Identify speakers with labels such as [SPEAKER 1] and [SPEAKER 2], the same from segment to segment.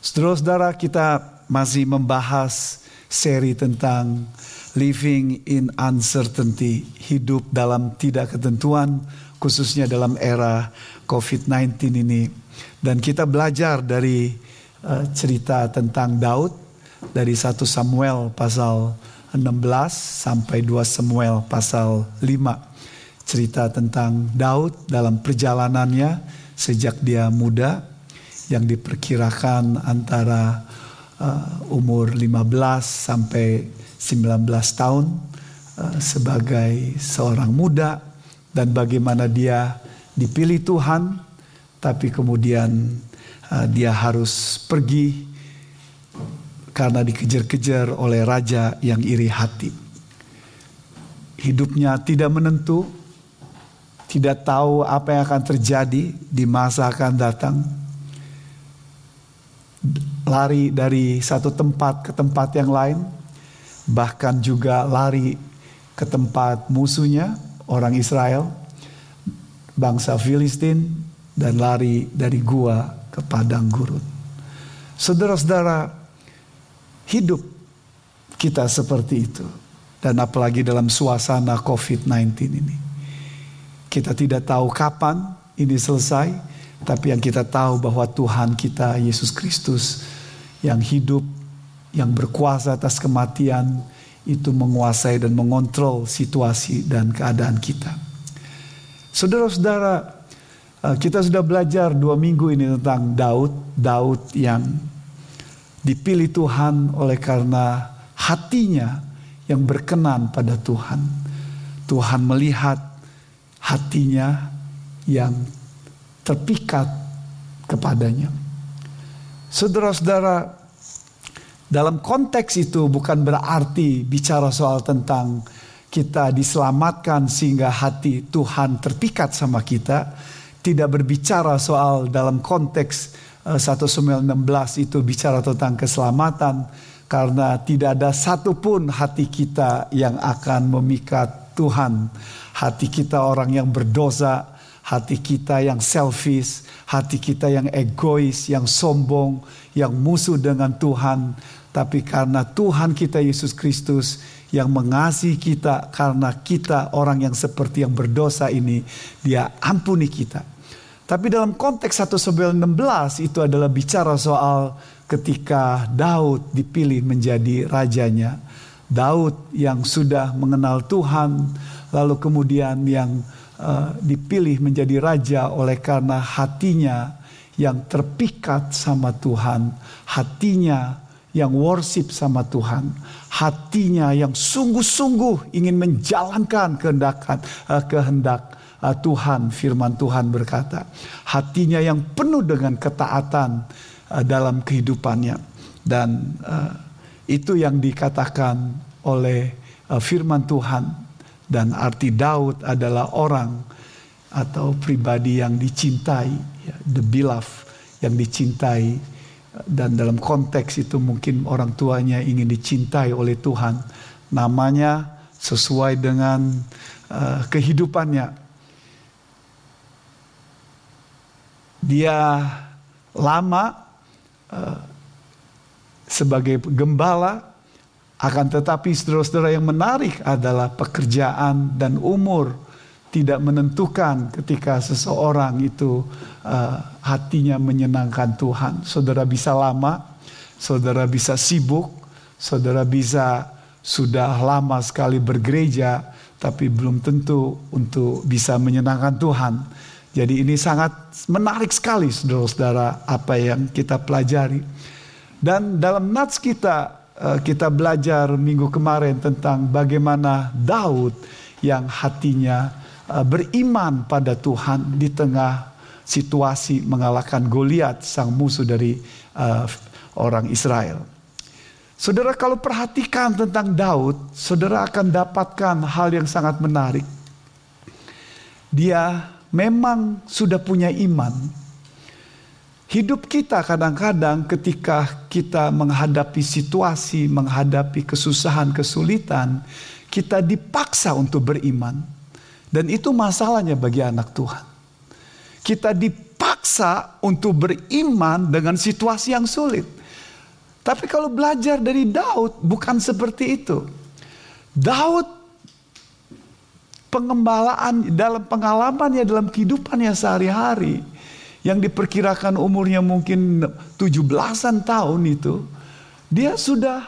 [SPEAKER 1] Saudara-saudara kita masih membahas seri tentang living in uncertainty, hidup dalam tidak ketentuan khususnya dalam era COVID-19 ini. Dan kita belajar dari uh, cerita tentang Daud dari 1 Samuel pasal 16 sampai 2 Samuel pasal 5. Cerita tentang Daud dalam perjalanannya sejak dia muda yang diperkirakan antara uh, umur 15 sampai 19 tahun uh, sebagai seorang muda dan bagaimana dia dipilih Tuhan tapi kemudian uh, dia harus pergi karena dikejar-kejar oleh raja yang iri hati. Hidupnya tidak menentu, tidak tahu apa yang akan terjadi di masa akan datang lari dari satu tempat ke tempat yang lain, bahkan juga lari ke tempat musuhnya, orang Israel, bangsa Filistin, dan lari dari gua ke padang gurun. Saudara-saudara, hidup kita seperti itu. Dan apalagi dalam suasana COVID-19 ini. Kita tidak tahu kapan ini selesai, tapi yang kita tahu bahwa Tuhan kita Yesus Kristus yang hidup, yang berkuasa atas kematian itu menguasai dan mengontrol situasi dan keadaan kita. Saudara-saudara, eh, kita sudah belajar dua minggu ini tentang Daud, Daud yang dipilih Tuhan oleh karena hatinya yang berkenan pada Tuhan. Tuhan melihat hatinya yang terpikat kepadanya. Saudara-saudara, dalam konteks itu bukan berarti bicara soal tentang kita diselamatkan sehingga hati Tuhan terpikat sama kita. Tidak berbicara soal dalam konteks 1 eh, Samuel 16 itu bicara tentang keselamatan. Karena tidak ada satupun hati kita yang akan memikat Tuhan. Hati kita orang yang berdosa, hati kita yang selfish, hati kita yang egois, yang sombong, yang musuh dengan Tuhan, tapi karena Tuhan kita Yesus Kristus yang mengasihi kita karena kita orang yang seperti yang berdosa ini, dia ampuni kita. Tapi dalam konteks 1 Samuel 16 itu adalah bicara soal ketika Daud dipilih menjadi rajanya. Daud yang sudah mengenal Tuhan, lalu kemudian yang uh, dipilih menjadi raja oleh karena hatinya yang terpikat sama Tuhan, hatinya yang worship sama Tuhan, hatinya yang sungguh-sungguh ingin menjalankan kehendak uh, kehendak uh, Tuhan. Firman Tuhan berkata, hatinya yang penuh dengan ketaatan uh, dalam kehidupannya dan itu yang dikatakan oleh firman Tuhan dan arti Daud adalah orang atau pribadi yang dicintai, ya, the beloved yang dicintai dan dalam konteks itu mungkin orang tuanya ingin dicintai oleh Tuhan. Namanya sesuai dengan uh, kehidupannya. Dia lama uh, sebagai gembala akan tetapi saudara-saudara yang menarik adalah pekerjaan dan umur tidak menentukan ketika seseorang itu uh, hatinya menyenangkan Tuhan. Saudara bisa lama, saudara bisa sibuk, saudara bisa sudah lama sekali bergereja, tapi belum tentu untuk bisa menyenangkan Tuhan. Jadi ini sangat menarik sekali saudara-saudara apa yang kita pelajari. Dan dalam nats kita kita belajar minggu kemarin tentang bagaimana Daud yang hatinya eh, beriman pada Tuhan di tengah situasi mengalahkan Goliat sang musuh dari uh, orang Israel. Saudara kalau perhatikan tentang Daud, saudara akan dapatkan hal yang sangat menarik. Dia memang sudah punya iman, Hidup kita kadang-kadang ketika kita menghadapi situasi, menghadapi kesusahan, kesulitan, kita dipaksa untuk beriman. Dan itu masalahnya bagi anak Tuhan. Kita dipaksa untuk beriman dengan situasi yang sulit. Tapi kalau belajar dari Daud bukan seperti itu. Daud pengembalaan dalam pengalamannya dalam kehidupannya sehari-hari yang diperkirakan umurnya mungkin 17-an tahun itu dia sudah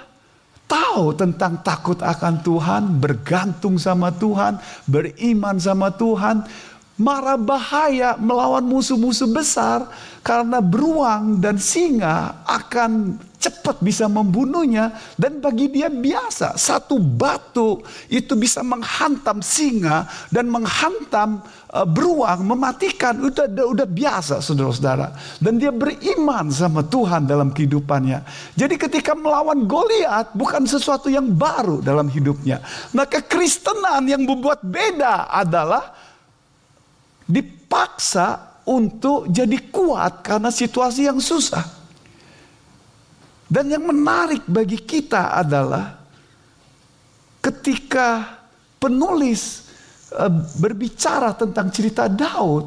[SPEAKER 1] tahu tentang takut akan Tuhan, bergantung sama Tuhan, beriman sama Tuhan, marah bahaya melawan musuh-musuh besar karena beruang dan singa akan cepat bisa membunuhnya dan bagi dia biasa. Satu batu itu bisa menghantam singa dan menghantam uh, beruang mematikan. Udah udah biasa saudara-saudara. Dan dia beriman sama Tuhan dalam kehidupannya. Jadi ketika melawan Goliat bukan sesuatu yang baru dalam hidupnya. Nah kekristenan yang membuat beda adalah dipaksa untuk jadi kuat karena situasi yang susah dan yang menarik bagi kita adalah ketika penulis uh, berbicara tentang cerita Daud,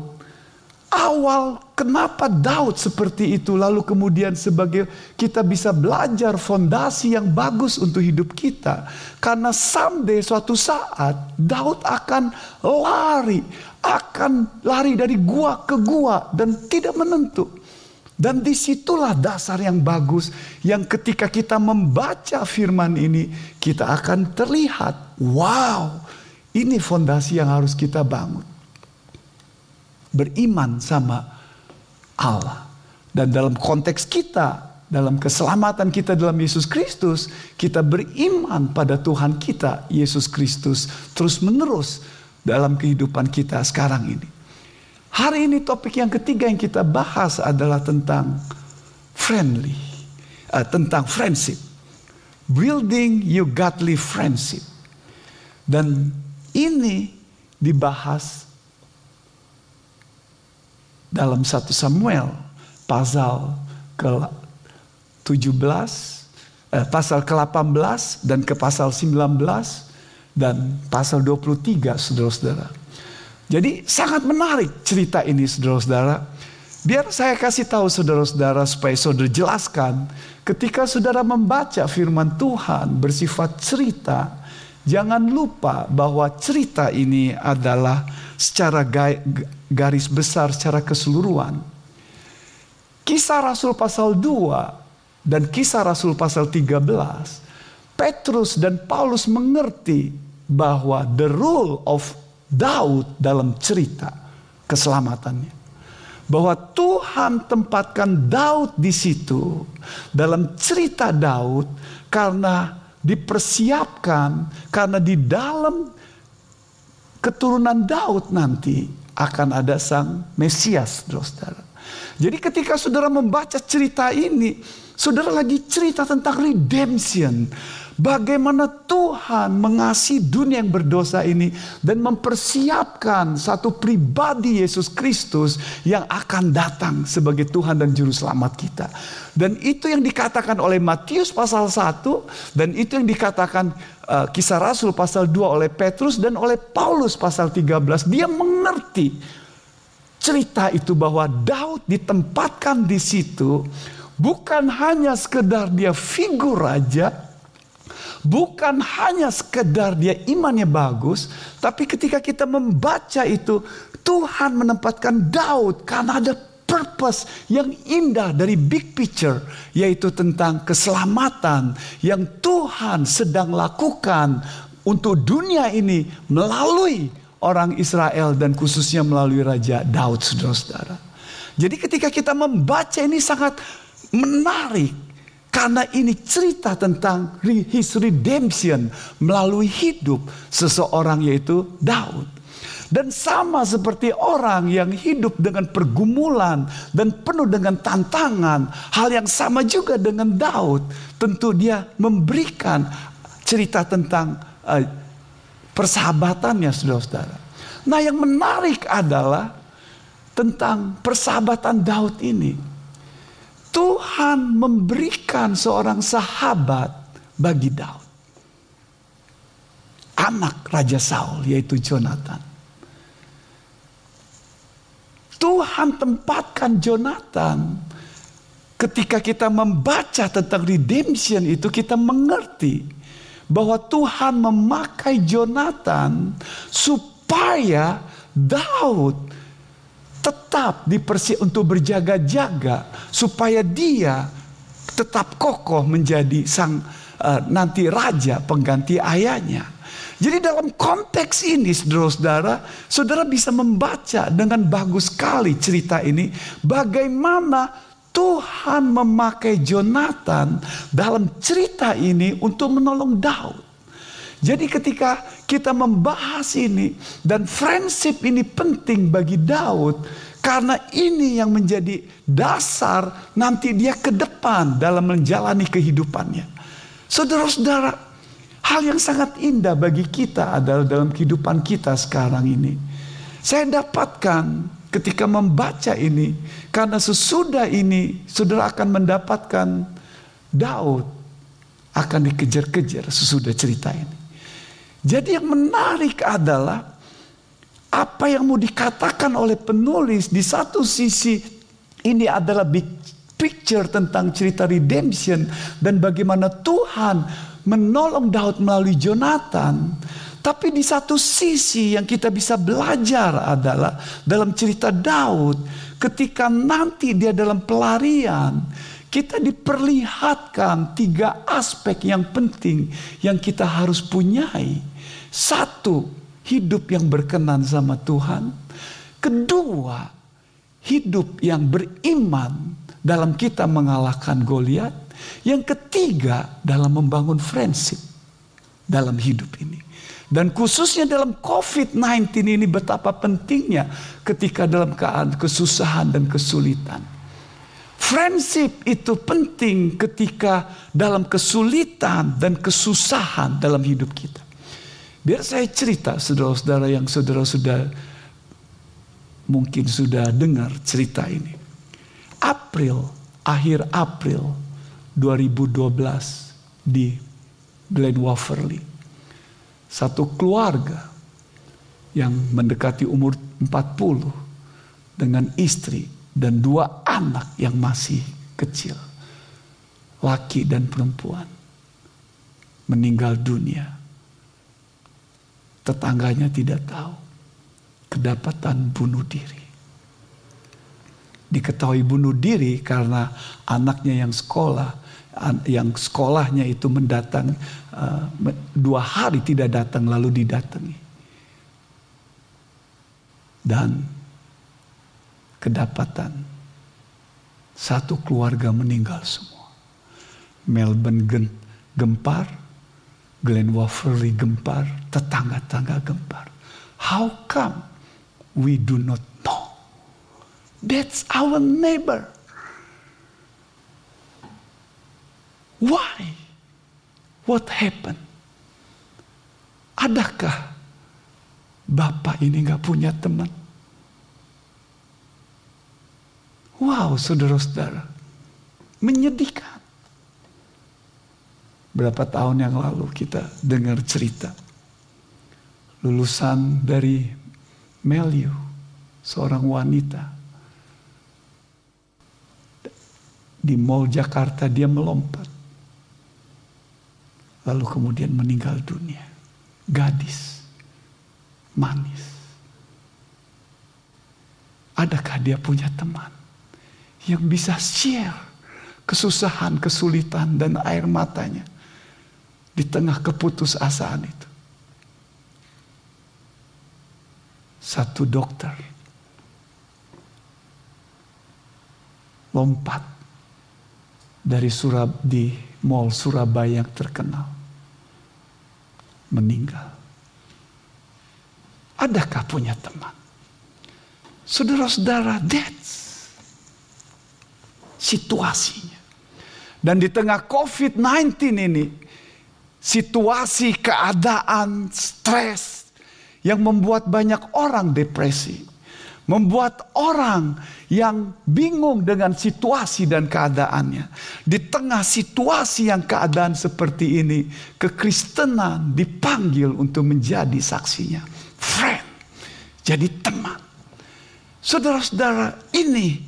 [SPEAKER 1] awal kenapa Daud seperti itu lalu kemudian sebagai kita bisa belajar fondasi yang bagus untuk hidup kita. Karena someday suatu saat Daud akan lari akan lari dari gua ke gua dan tidak menentu dan di situlah dasar yang bagus yang ketika kita membaca firman ini kita akan terlihat wow ini fondasi yang harus kita bangun. Beriman sama Allah. Dan dalam konteks kita, dalam keselamatan kita dalam Yesus Kristus, kita beriman pada Tuhan kita, Yesus Kristus, terus menerus dalam kehidupan kita sekarang ini. Hari ini topik yang ketiga yang kita bahas adalah tentang friendly, uh, tentang friendship, building your godly friendship, dan ini dibahas dalam satu Samuel pasal ke 17, eh, pasal ke 18 dan ke pasal 19 dan pasal 23 saudara-saudara. Jadi sangat menarik cerita ini saudara-saudara. Biar saya kasih tahu saudara-saudara supaya saudara jelaskan. Ketika saudara membaca firman Tuhan bersifat cerita. Jangan lupa bahwa cerita ini adalah secara garis besar, secara keseluruhan. Kisah Rasul pasal 2 dan kisah Rasul pasal 13. Petrus dan Paulus mengerti bahwa the rule of Daud dalam cerita keselamatannya. Bahwa Tuhan tempatkan Daud di situ dalam cerita Daud karena dipersiapkan karena di dalam keturunan Daud nanti akan ada sang Mesias, saudara. Jadi ketika saudara membaca cerita ini, saudara lagi cerita tentang redemption Bagaimana Tuhan mengasihi dunia yang berdosa ini dan mempersiapkan satu pribadi Yesus Kristus yang akan datang sebagai Tuhan dan Juru Selamat kita. Dan itu yang dikatakan oleh Matius pasal 1 dan itu yang dikatakan uh, kisah Rasul pasal 2 oleh Petrus dan oleh Paulus pasal 13. Dia mengerti cerita itu bahwa Daud ditempatkan di situ bukan hanya sekedar dia figur raja bukan hanya sekedar dia imannya bagus, tapi ketika kita membaca itu, Tuhan menempatkan Daud karena ada purpose yang indah dari big picture, yaitu tentang keselamatan yang Tuhan sedang lakukan untuk dunia ini melalui orang Israel dan khususnya melalui Raja Daud, saudara-saudara. Jadi ketika kita membaca ini sangat menarik karena ini cerita tentang his redemption melalui hidup seseorang yaitu Daud. Dan sama seperti orang yang hidup dengan pergumulan dan penuh dengan tantangan. Hal yang sama juga dengan Daud. Tentu dia memberikan cerita tentang uh, persahabatannya saudara-saudara. Nah yang menarik adalah tentang persahabatan Daud ini. Tuhan memberikan seorang sahabat bagi Daud. Anak Raja Saul yaitu Jonathan. Tuhan tempatkan Jonathan ketika kita membaca tentang redemption itu kita mengerti bahwa Tuhan memakai Jonathan supaya Daud tetap dipersi untuk berjaga-jaga supaya dia tetap kokoh menjadi sang uh, nanti raja pengganti ayahnya. Jadi dalam konteks ini saudara-saudara, saudara bisa membaca dengan bagus sekali cerita ini bagaimana Tuhan memakai Jonathan dalam cerita ini untuk menolong Daud. Jadi ketika kita membahas ini dan friendship ini penting bagi Daud karena ini yang menjadi dasar nanti dia ke depan dalam menjalani kehidupannya. Saudara-saudara, hal yang sangat indah bagi kita adalah dalam kehidupan kita sekarang ini. Saya dapatkan ketika membaca ini karena sesudah ini saudara akan mendapatkan Daud akan dikejar-kejar sesudah cerita ini. Jadi yang menarik adalah apa yang mau dikatakan oleh penulis di satu sisi ini adalah big picture tentang cerita redemption dan bagaimana Tuhan menolong Daud melalui Jonathan. Tapi di satu sisi yang kita bisa belajar adalah dalam cerita Daud, ketika nanti dia dalam pelarian, kita diperlihatkan tiga aspek yang penting yang kita harus punyai. Satu, hidup yang berkenan sama Tuhan. Kedua, hidup yang beriman dalam kita mengalahkan Goliat. Yang ketiga, dalam membangun friendship dalam hidup ini. Dan khususnya dalam COVID-19 ini betapa pentingnya ketika dalam keadaan kesusahan dan kesulitan. Friendship itu penting ketika dalam kesulitan dan kesusahan dalam hidup kita. Biar saya cerita saudara-saudara yang saudara sudah mungkin sudah dengar cerita ini. April, akhir April 2012 di Glen Waverly satu keluarga yang mendekati umur 40 dengan istri dan dua anak yang masih kecil. Laki dan perempuan meninggal dunia. Tetangganya tidak tahu. Kedapatan bunuh diri. Diketahui bunuh diri karena anaknya yang sekolah yang sekolahnya itu mendatang uh, dua hari tidak datang lalu didatangi dan kedapatan satu keluarga meninggal semua Melbourne gempar Glen Waverly gempar tetangga-tangga gempar how come we do not know that's our neighbor Why? What happened? Adakah Bapak ini gak punya teman? Wow, saudara-saudara. Menyedihkan. Berapa tahun yang lalu kita dengar cerita. Lulusan dari Meliu, seorang wanita. Di Mall Jakarta dia melompat lalu kemudian meninggal dunia. Gadis, manis. Adakah dia punya teman yang bisa share kesusahan, kesulitan, dan air matanya di tengah keputusasaan itu? Satu dokter lompat dari Surab di Mall Surabaya yang terkenal meninggal. Adakah punya teman? Saudara-saudara, that's situasinya. Dan di tengah COVID-19 ini, situasi keadaan stres yang membuat banyak orang depresi. Membuat orang yang bingung dengan situasi dan keadaannya. Di tengah situasi yang keadaan seperti ini, kekristenan dipanggil untuk menjadi saksinya. Friend, jadi teman. Saudara-saudara, ini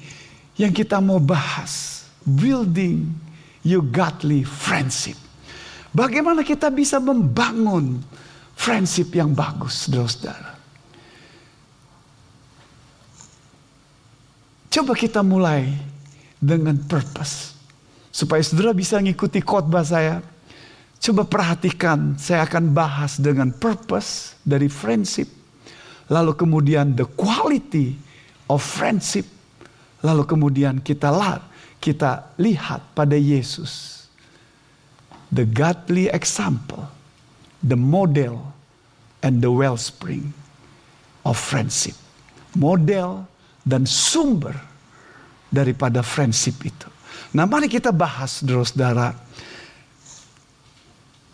[SPEAKER 1] yang kita mau bahas. Building your godly friendship. Bagaimana kita bisa membangun friendship yang bagus, saudara-saudara. Coba kita mulai dengan purpose. Supaya saudara bisa mengikuti khotbah saya. Coba perhatikan, saya akan bahas dengan purpose dari friendship. Lalu kemudian the quality of friendship. Lalu kemudian kita lah, kita lihat pada Yesus. The godly example, the model, and the wellspring of friendship. Model dan sumber daripada friendship itu. Nah mari kita bahas saudara-saudara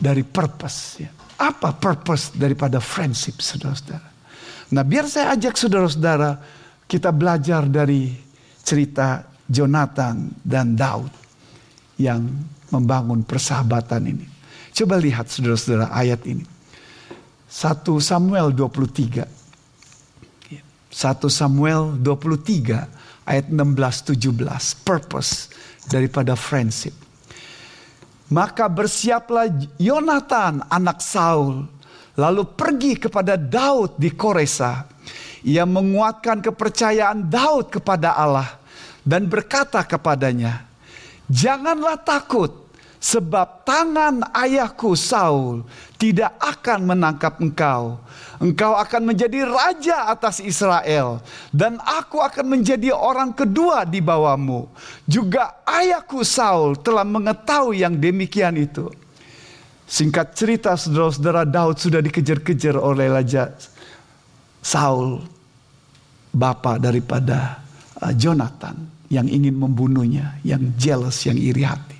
[SPEAKER 1] dari purpose. Ya. Apa purpose daripada friendship saudara-saudara? Nah biar saya ajak saudara-saudara kita belajar dari cerita Jonathan dan Daud yang membangun persahabatan ini. Coba lihat saudara-saudara ayat ini. 1 Samuel 23 1 Samuel 23 ayat 16 17 purpose daripada friendship. Maka bersiaplah Yonatan anak Saul lalu pergi kepada Daud di Koresa. Ia menguatkan kepercayaan Daud kepada Allah dan berkata kepadanya, "Janganlah takut, Sebab tangan ayahku Saul tidak akan menangkap engkau. Engkau akan menjadi raja atas Israel. Dan aku akan menjadi orang kedua di bawahmu. Juga ayahku Saul telah mengetahui yang demikian itu. Singkat cerita saudara-saudara Daud sudah dikejar-kejar oleh Raja Saul. Bapak daripada uh, Jonathan yang ingin membunuhnya. Yang jealous, yang iri hati.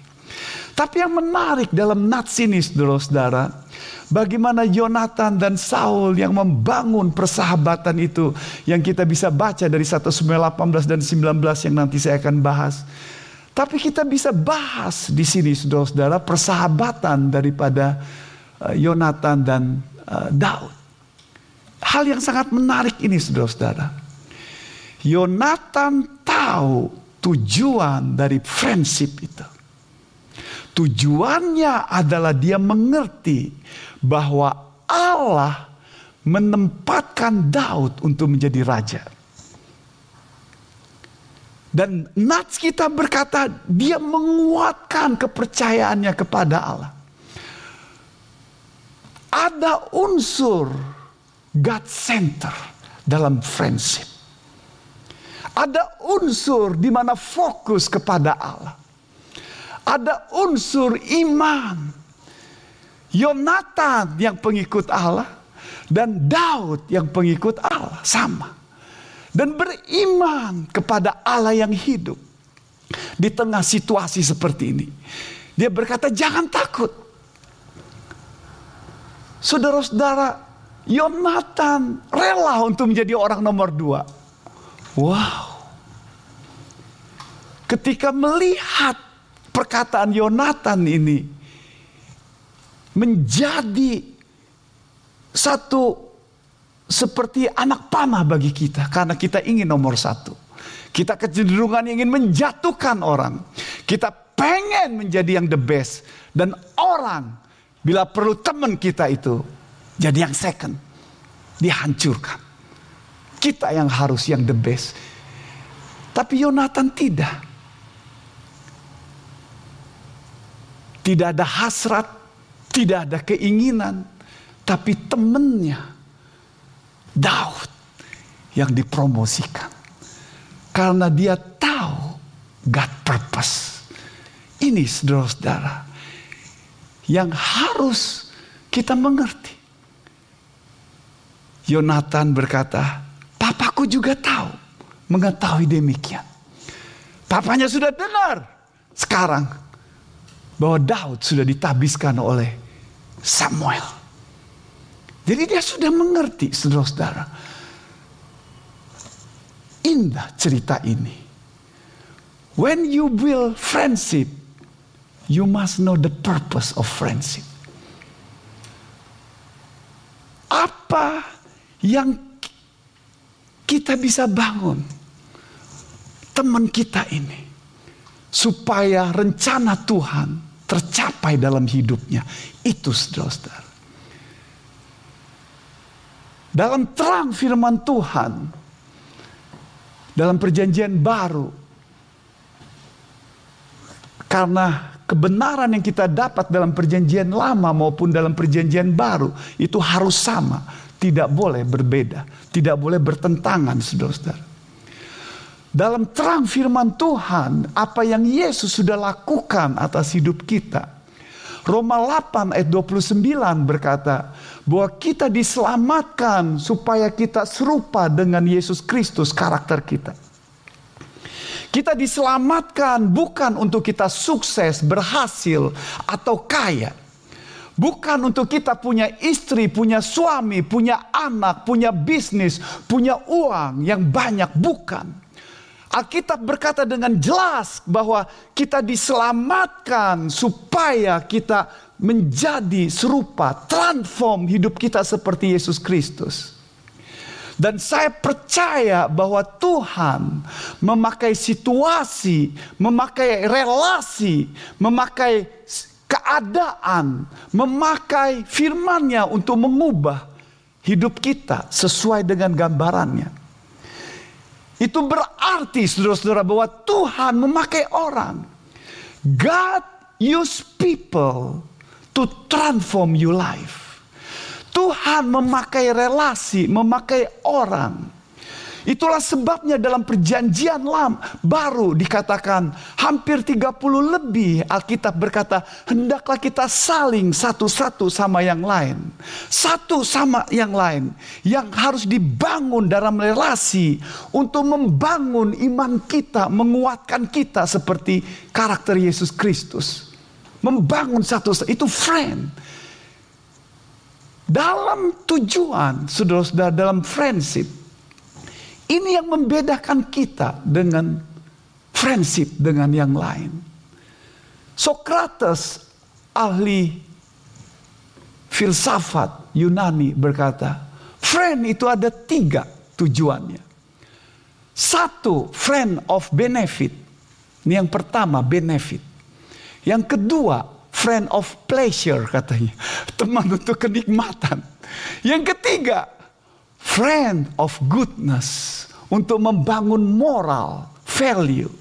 [SPEAKER 1] Tapi yang menarik dalam nats ini saudara-saudara. Bagaimana Yonatan dan Saul yang membangun persahabatan itu. Yang kita bisa baca dari 1 Samuel 18 dan 19 yang nanti saya akan bahas. Tapi kita bisa bahas di sini saudara-saudara persahabatan daripada uh, Yonatan dan uh, Daud. Hal yang sangat menarik ini saudara-saudara. Yonatan tahu tujuan dari friendship itu. Tujuannya adalah dia mengerti bahwa Allah menempatkan Daud untuk menjadi raja. Dan Nats kita berkata dia menguatkan kepercayaannya kepada Allah. Ada unsur God center dalam friendship. Ada unsur di mana fokus kepada Allah ada unsur iman. Yonatan yang pengikut Allah dan Daud yang pengikut Allah sama. Dan beriman kepada Allah yang hidup di tengah situasi seperti ini. Dia berkata jangan takut. Saudara-saudara, Yonatan rela untuk menjadi orang nomor dua. Wow. Ketika melihat perkataan Yonatan ini menjadi satu seperti anak panah bagi kita karena kita ingin nomor satu. Kita kecenderungan ingin menjatuhkan orang. Kita pengen menjadi yang the best dan orang bila perlu teman kita itu jadi yang second dihancurkan. Kita yang harus yang the best. Tapi Yonatan tidak. Tidak ada hasrat, tidak ada keinginan, tapi temennya Daud yang dipromosikan. Karena dia tahu God purpose. Ini saudara-saudara yang harus kita mengerti. Yonatan berkata, papaku juga tahu, mengetahui demikian. Papanya sudah dengar. Sekarang bahwa Daud sudah ditabiskan oleh Samuel. Jadi dia sudah mengerti saudara-saudara. Indah cerita ini. When you build friendship, you must know the purpose of friendship. Apa yang kita bisa bangun teman kita ini supaya rencana Tuhan tercapai dalam hidupnya. Itu saudara-saudara. Dalam terang firman Tuhan, dalam perjanjian baru, karena kebenaran yang kita dapat dalam perjanjian lama maupun dalam perjanjian baru itu harus sama, tidak boleh berbeda, tidak boleh bertentangan, saudara-saudara. Dalam terang firman Tuhan, apa yang Yesus sudah lakukan atas hidup kita. Roma 8 ayat 29 berkata bahwa kita diselamatkan supaya kita serupa dengan Yesus Kristus karakter kita. Kita diselamatkan bukan untuk kita sukses, berhasil, atau kaya. Bukan untuk kita punya istri, punya suami, punya anak, punya bisnis, punya uang yang banyak. Bukan. Alkitab berkata dengan jelas bahwa kita diselamatkan supaya kita menjadi serupa, transform hidup kita seperti Yesus Kristus. Dan saya percaya bahwa Tuhan memakai situasi, memakai relasi, memakai keadaan, memakai firman-Nya untuk mengubah hidup kita sesuai dengan gambarannya. Itu berarti saudara-saudara bahwa Tuhan memakai orang. God use people to transform your life. Tuhan memakai relasi, memakai orang Itulah sebabnya dalam perjanjian lam baru dikatakan hampir 30 lebih Alkitab berkata hendaklah kita saling satu-satu sama yang lain. Satu sama yang lain yang harus dibangun dalam relasi untuk membangun iman kita, menguatkan kita seperti karakter Yesus Kristus. Membangun satu itu friend. Dalam tujuan, saudara-saudara, dalam friendship, ini yang membedakan kita dengan friendship dengan yang lain. Socrates, ahli filsafat Yunani berkata, friend itu ada tiga tujuannya. Satu, friend of benefit. Ini yang pertama, benefit. Yang kedua, friend of pleasure katanya. Teman untuk kenikmatan. Yang ketiga, friend of goodness untuk membangun moral, value.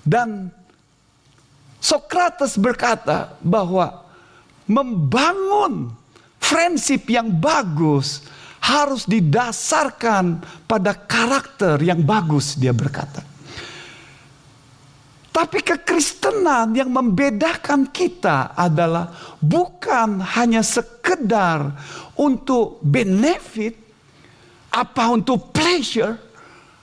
[SPEAKER 1] Dan Socrates berkata bahwa membangun friendship yang bagus harus didasarkan pada karakter yang bagus dia berkata. Tapi kekristenan yang membedakan kita adalah bukan hanya sekedar untuk benefit apa untuk pleasure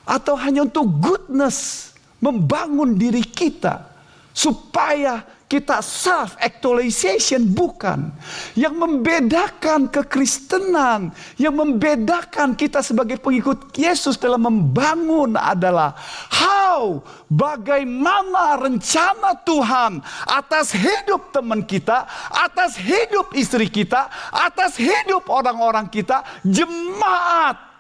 [SPEAKER 1] atau hanya untuk goodness membangun diri kita supaya kita self actualization bukan. Yang membedakan kekristenan yang membedakan kita sebagai pengikut Yesus dalam membangun adalah how bagaimana rencana Tuhan atas hidup teman kita atas hidup istri kita atas hidup orang-orang kita jemaat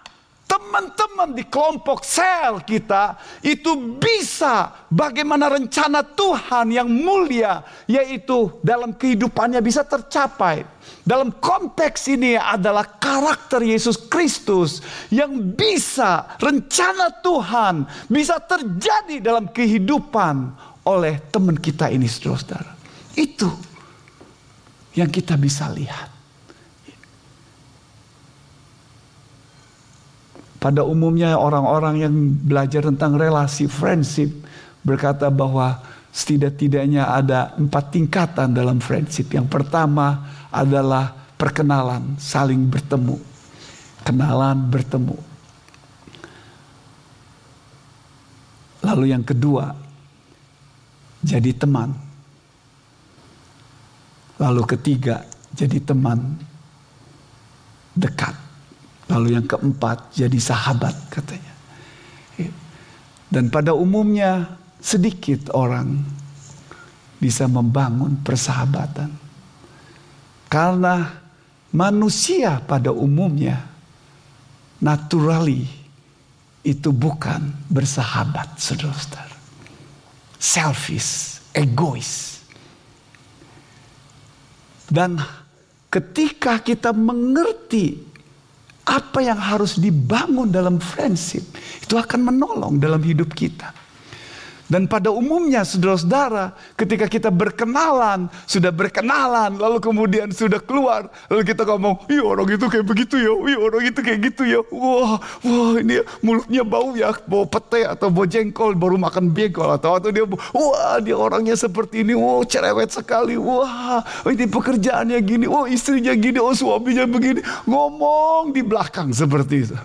[SPEAKER 1] teman-teman di kelompok sel kita itu bisa bagaimana rencana Tuhan yang mulia yaitu dalam kehidupannya bisa tercapai. Dalam konteks ini adalah karakter Yesus Kristus yang bisa rencana Tuhan bisa terjadi dalam kehidupan oleh teman kita ini saudara-saudara. Itu yang kita bisa lihat. Pada umumnya orang-orang yang belajar tentang relasi friendship berkata bahwa setidak-tidaknya ada empat tingkatan dalam friendship. Yang pertama adalah perkenalan, saling bertemu. Kenalan, bertemu. Lalu yang kedua, jadi teman. Lalu ketiga, jadi teman dekat. Lalu yang keempat jadi sahabat katanya. Dan pada umumnya sedikit orang bisa membangun persahabatan. Karena manusia pada umumnya naturally itu bukan bersahabat, saudara-saudara. Selfish, egois. Dan ketika kita mengerti apa yang harus dibangun dalam friendship, itu akan menolong dalam hidup kita. Dan pada umumnya saudara-saudara ketika kita berkenalan, sudah berkenalan, lalu kemudian sudah keluar, lalu kita ngomong, iya orang itu kayak begitu ya, iya orang itu kayak gitu ya, wah, wah ini mulutnya bau ya, bau pete atau bau jengkol, baru makan begol atau atau dia, wah dia orangnya seperti ini, wah cerewet sekali, wah ini pekerjaannya gini, wah istrinya gini, oh suaminya begini, ngomong di belakang seperti itu.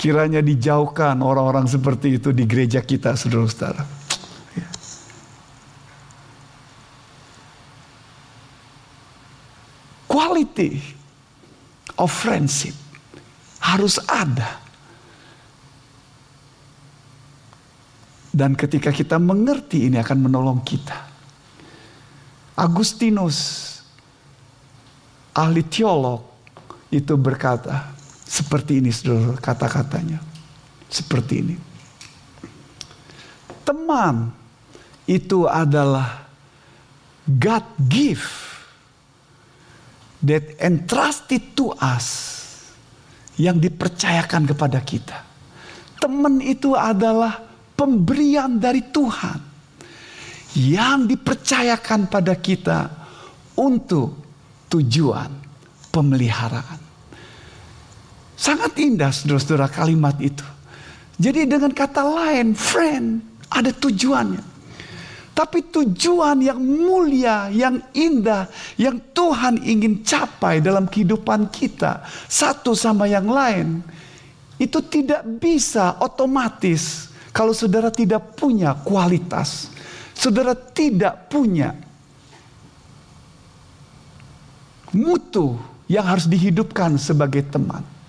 [SPEAKER 1] Kiranya dijauhkan orang-orang seperti itu di gereja kita, saudara-saudara. Quality of friendship harus ada. Dan ketika kita mengerti ini akan menolong kita. Agustinus, ahli teolog, itu berkata, seperti ini saudara kata-katanya. Seperti ini. Teman itu adalah God gift that entrusted to us yang dipercayakan kepada kita. Teman itu adalah pemberian dari Tuhan yang dipercayakan pada kita untuk tujuan pemeliharaan. Sangat indah saudara-saudara kalimat itu. Jadi dengan kata lain, friend ada tujuannya. Tapi tujuan yang mulia, yang indah, yang Tuhan ingin capai dalam kehidupan kita, satu sama yang lain, itu tidak bisa otomatis kalau saudara tidak punya kualitas, saudara tidak punya mutu yang harus dihidupkan sebagai teman.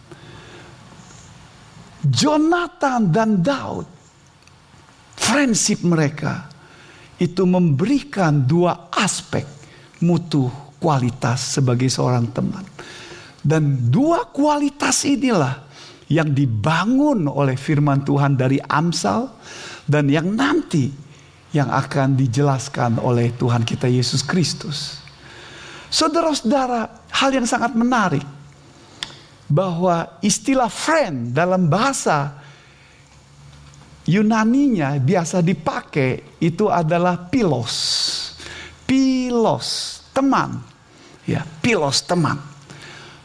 [SPEAKER 1] Jonathan dan Daud, friendship mereka itu memberikan dua aspek mutu kualitas sebagai seorang teman. Dan dua kualitas inilah yang dibangun oleh firman Tuhan dari Amsal dan yang nanti yang akan dijelaskan oleh Tuhan kita Yesus Kristus. Saudara-saudara, hal yang sangat menarik bahwa istilah friend dalam bahasa Yunaninya biasa dipakai itu adalah pilos. Pilos, teman. Ya, pilos teman.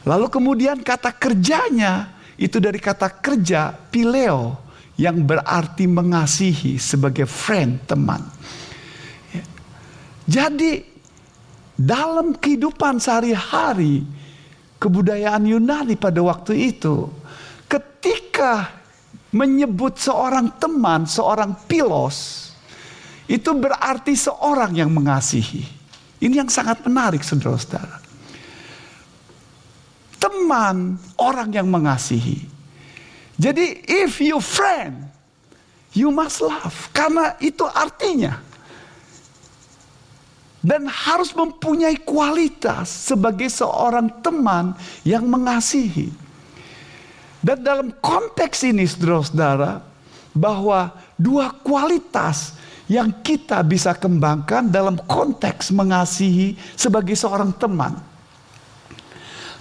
[SPEAKER 1] Lalu kemudian kata kerjanya itu dari kata kerja pileo yang berarti mengasihi sebagai friend teman. Ya. Jadi dalam kehidupan sehari-hari kebudayaan Yunani pada waktu itu, ketika menyebut seorang teman, seorang pilos, itu berarti seorang yang mengasihi. Ini yang sangat menarik, saudara-saudara. Teman, orang yang mengasihi. Jadi, if you friend, you must love. Karena itu artinya dan harus mempunyai kualitas sebagai seorang teman yang mengasihi. Dan dalam konteks ini saudara-saudara, bahwa dua kualitas yang kita bisa kembangkan dalam konteks mengasihi sebagai seorang teman.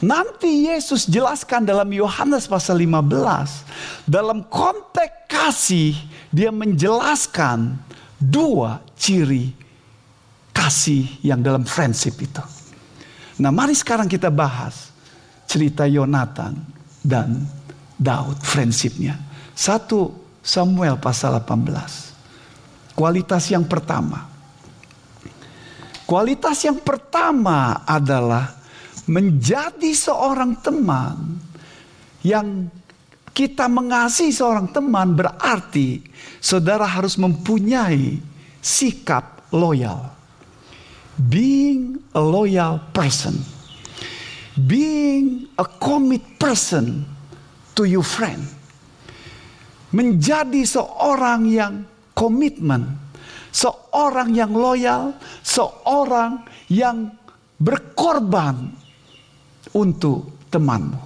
[SPEAKER 1] Nanti Yesus jelaskan dalam Yohanes pasal 15, dalam konteks kasih dia menjelaskan dua ciri kasih yang dalam friendship itu. Nah mari sekarang kita bahas cerita Yonatan dan Daud friendshipnya. Satu Samuel pasal 18. Kualitas yang pertama. Kualitas yang pertama adalah menjadi seorang teman yang kita mengasihi seorang teman berarti saudara harus mempunyai sikap loyal being a loyal person, being a commit person to your friend, menjadi seorang yang komitmen, seorang yang loyal, seorang yang berkorban untuk temanmu.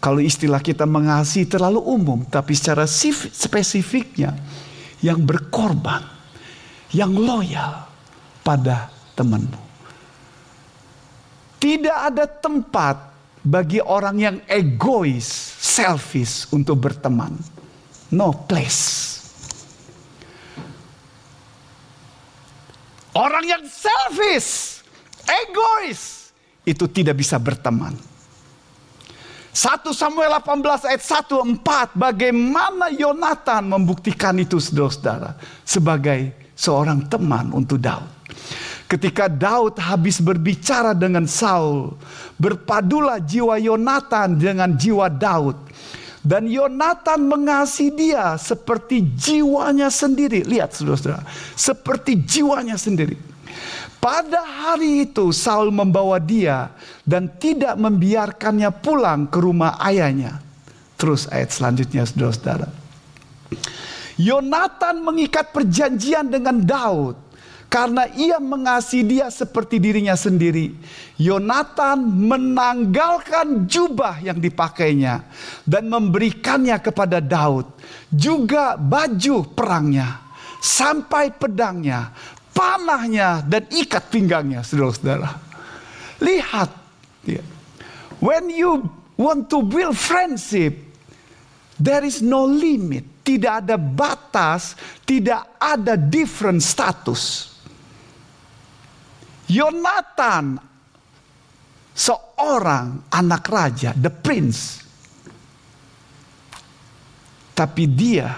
[SPEAKER 1] Kalau istilah kita mengasihi terlalu umum, tapi secara spesifiknya yang berkorban, yang loyal pada temanmu. Tidak ada tempat bagi orang yang egois, selfish untuk berteman. No place. Orang yang selfish, egois, itu tidak bisa berteman. 1 Samuel 18 ayat 1 4 bagaimana Yonatan membuktikan itu saudara-saudara sebagai seorang teman untuk Daud. Ketika Daud habis berbicara dengan Saul, berpadulah jiwa Yonatan dengan jiwa Daud. Dan Yonatan mengasihi dia seperti jiwanya sendiri. Lihat saudara-saudara, seperti jiwanya sendiri. Pada hari itu Saul membawa dia dan tidak membiarkannya pulang ke rumah ayahnya. Terus ayat selanjutnya saudara-saudara. Yonatan mengikat perjanjian dengan Daud karena ia mengasihi dia seperti dirinya sendiri. Yonatan menanggalkan jubah yang dipakainya dan memberikannya kepada Daud, juga baju perangnya, sampai pedangnya, panahnya dan ikat pinggangnya, saudara-saudara. Lihat, ya. when you want to build friendship, there is no limit. Tidak ada batas, tidak ada different status. Yonatan, seorang anak raja, the prince. Tapi dia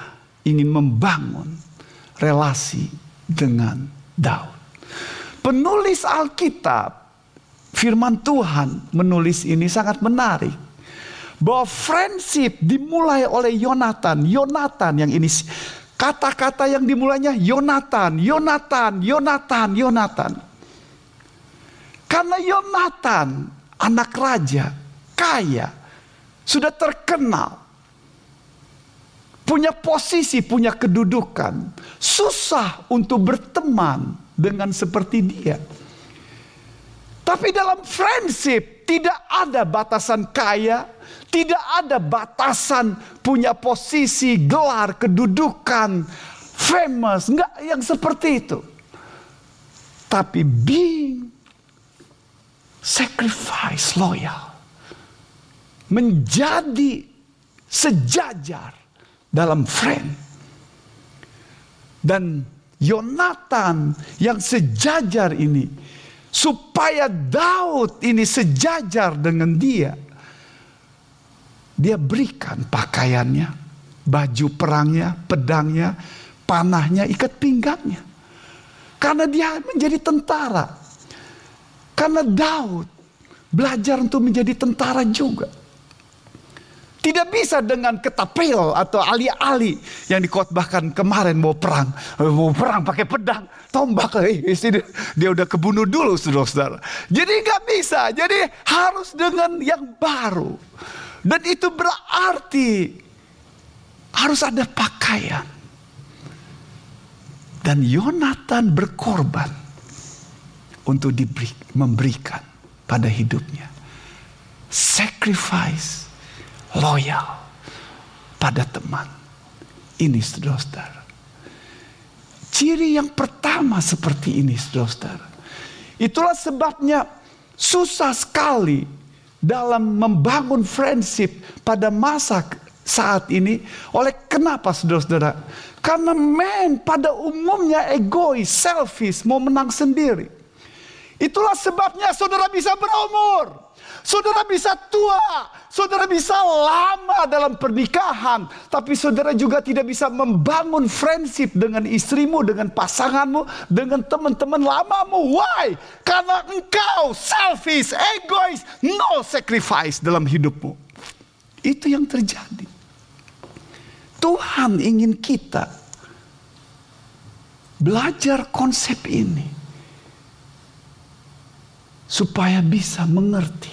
[SPEAKER 1] ingin membangun relasi dengan Daud. Penulis Alkitab, firman Tuhan menulis ini sangat menarik. Bahwa friendship dimulai oleh Yonatan. Yonatan yang ini kata-kata yang dimulainya Yonatan, Yonatan, Yonatan, Yonatan. Karena Yonatan anak raja, kaya, sudah terkenal punya posisi, punya kedudukan, susah untuk berteman dengan seperti dia. Tapi dalam friendship tidak ada batasan kaya, tidak ada batasan punya posisi, gelar, kedudukan, famous, enggak yang seperti itu. Tapi being sacrifice loyal menjadi sejajar dalam friend. Dan Yonatan yang sejajar ini supaya Daud ini sejajar dengan dia. Dia berikan pakaiannya, baju perangnya, pedangnya, panahnya, ikat pinggangnya. Karena dia menjadi tentara. Karena Daud belajar untuk menjadi tentara juga. Tidak bisa dengan ketapel atau ali-ali yang dikotbahkan kemarin mau perang. Mau perang pakai pedang, tombak. Eh, dia, dia udah kebunuh dulu saudara-saudara. Jadi nggak bisa. Jadi harus dengan yang baru. Dan itu berarti harus ada pakaian. Dan Yonatan berkorban untuk diberi, memberikan pada hidupnya. Sacrifice loyal pada teman. Ini saudara-saudara. Ciri yang pertama seperti ini saudara-saudara. Itulah sebabnya susah sekali dalam membangun friendship pada masa saat ini. Oleh kenapa saudara-saudara? Karena men pada umumnya egois, selfish, mau menang sendiri. Itulah sebabnya saudara bisa berumur. Saudara bisa tua, saudara bisa lama dalam pernikahan, tapi saudara juga tidak bisa membangun friendship dengan istrimu, dengan pasanganmu, dengan teman-teman lamamu. Why? Karena engkau selfish, egois, no sacrifice dalam hidupmu. Itu yang terjadi. Tuhan ingin kita belajar konsep ini supaya bisa mengerti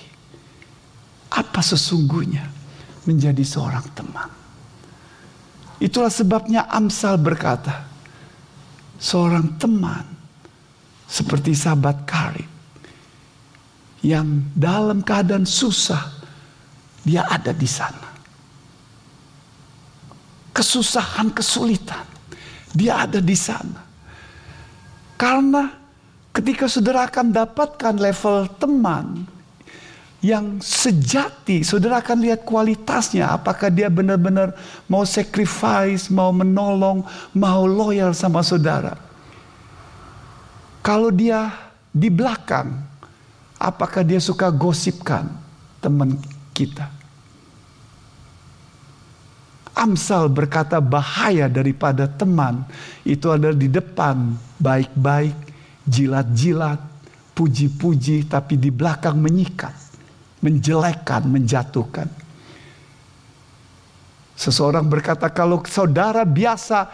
[SPEAKER 1] apa sesungguhnya menjadi seorang teman. Itulah sebabnya Amsal berkata, seorang teman seperti sahabat karib yang dalam keadaan susah dia ada di sana. Kesusahan, kesulitan, dia ada di sana. Karena ketika saudara akan dapatkan level teman yang sejati, saudara akan lihat kualitasnya. Apakah dia benar-benar mau sacrifice, mau menolong, mau loyal sama saudara. Kalau dia di belakang, apakah dia suka gosipkan teman kita? Amsal berkata bahaya daripada teman itu adalah di depan baik-baik, jilat-jilat, puji-puji, tapi di belakang menyikat, menjelekkan, menjatuhkan. Seseorang berkata kalau saudara biasa,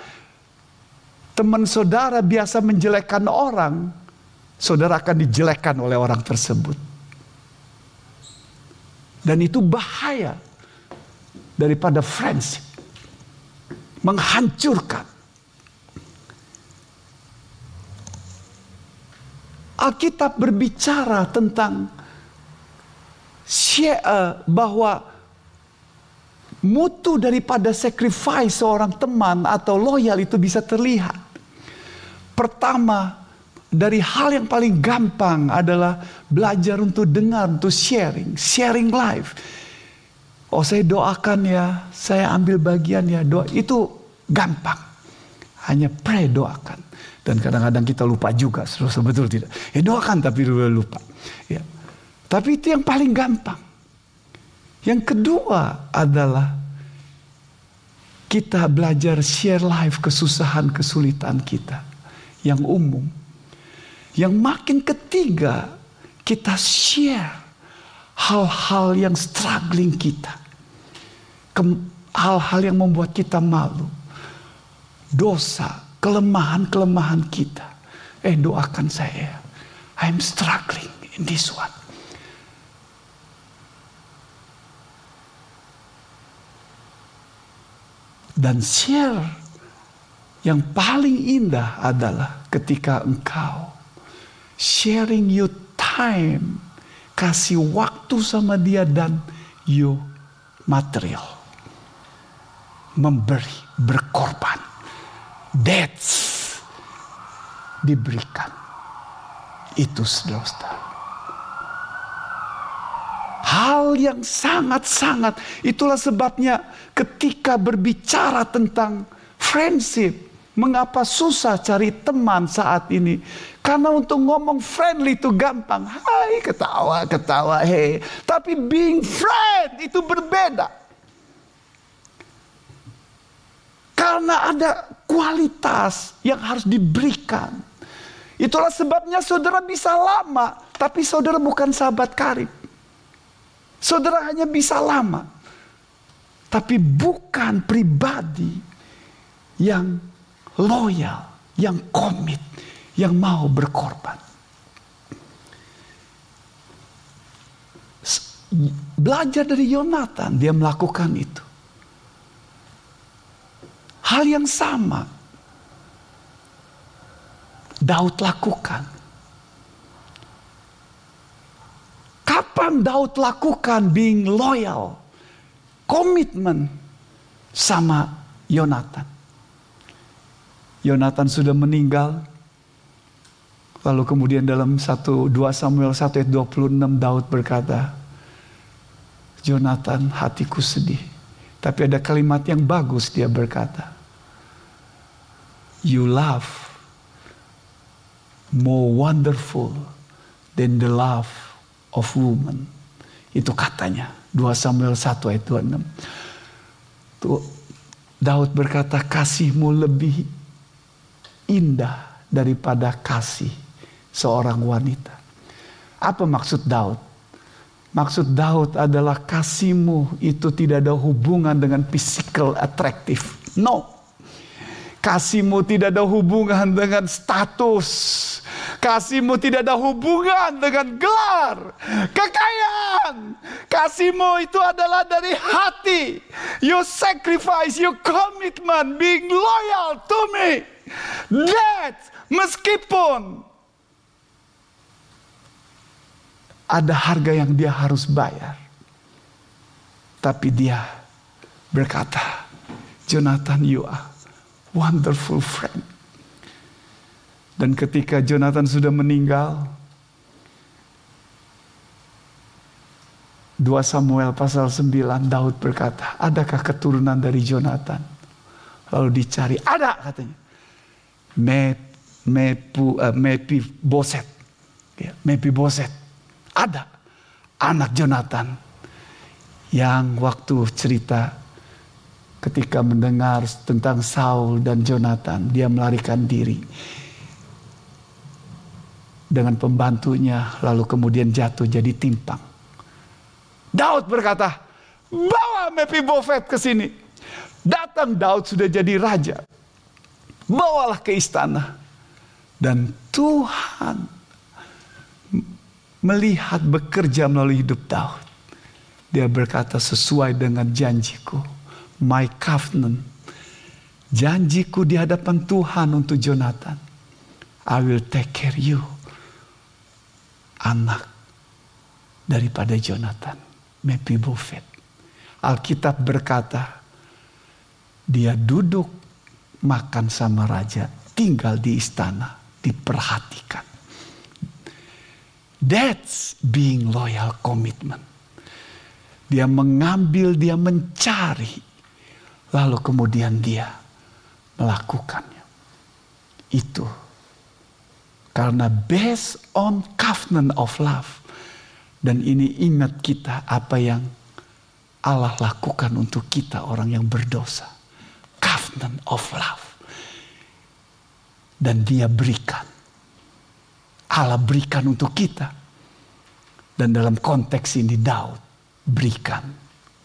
[SPEAKER 1] teman saudara biasa menjelekkan orang, saudara akan dijelekkan oleh orang tersebut. Dan itu bahaya daripada friendship menghancurkan. Alkitab berbicara tentang bahwa mutu daripada sacrifice seorang teman atau loyal itu bisa terlihat. Pertama, dari hal yang paling gampang adalah belajar untuk dengar, untuk sharing, sharing life Oh saya doakan ya, saya ambil bagian ya doa itu gampang. Hanya pray doakan. Dan kadang-kadang kita lupa juga, betul tidak. Ya doakan tapi lupa. Ya. Tapi itu yang paling gampang. Yang kedua adalah kita belajar share life kesusahan kesulitan kita yang umum. Yang makin ketiga kita share hal-hal yang struggling kita hal-hal yang membuat kita malu. Dosa, kelemahan-kelemahan kita. Eh doakan saya. I'm struggling in this one. Dan share yang paling indah adalah ketika engkau sharing your time, kasih waktu sama dia dan your material memberi, berkorban. That's diberikan. Itu saudara Hal yang sangat-sangat itulah sebabnya ketika berbicara tentang friendship, mengapa susah cari teman saat ini? Karena untuk ngomong friendly itu gampang. Hai ketawa, ketawa, hei. Tapi being friend itu berbeda. Karena ada kualitas yang harus diberikan. Itulah sebabnya saudara bisa lama, tapi saudara bukan sahabat karib. Saudara hanya bisa lama, tapi bukan pribadi yang loyal, yang komit, yang mau berkorban. Belajar dari Yonatan, dia melakukan itu. Hal yang sama Daud lakukan. Kapan Daud lakukan being loyal, komitmen sama Yonatan? Yonatan sudah meninggal. Lalu kemudian dalam 1 2 Samuel 1 ayat 26 Daud berkata, Jonathan hatiku sedih. Tapi ada kalimat yang bagus dia berkata you love more wonderful than the love of woman. Itu katanya. 2 Samuel 1 ayat 26. Tuh, Daud berkata kasihmu lebih indah daripada kasih seorang wanita. Apa maksud Daud? Maksud Daud adalah kasihmu itu tidak ada hubungan dengan physical attractive. No. Kasihmu tidak ada hubungan dengan status. Kasihmu tidak ada hubungan dengan gelar, kekayaan. Kasihmu itu adalah dari hati. You sacrifice, you commitment, being loyal to me. That meskipun ada harga yang dia harus bayar. Tapi dia berkata, Jonathan you are wonderful friend. Dan ketika Jonathan sudah meninggal, 2 Samuel pasal 9 Daud berkata, adakah keturunan dari Jonathan? Lalu dicari, ada katanya. Mep, mepu, uh, mepi boset. Ya, mepi boset. Ada anak Jonathan yang waktu cerita ketika mendengar tentang Saul dan Jonathan, dia melarikan diri dengan pembantunya, lalu kemudian jatuh jadi timpang. Daud berkata, bawa Mepibofet ke sini. Datang Daud sudah jadi raja. Bawalah ke istana. Dan Tuhan melihat bekerja melalui hidup Daud. Dia berkata sesuai dengan janjiku. My covenant. Janjiku di hadapan Tuhan untuk Jonathan. I will take care you. Anak daripada Jonathan. Mepibofet. Alkitab berkata, dia duduk makan sama raja, tinggal di istana, diperhatikan. That's being loyal commitment. Dia mengambil, dia mencari, lalu kemudian dia melakukannya. Itu karena based on covenant of love dan ini ingat kita apa yang Allah lakukan untuk kita orang yang berdosa. Covenant of love. Dan dia berikan. Allah berikan untuk kita. Dan dalam konteks ini Daud berikan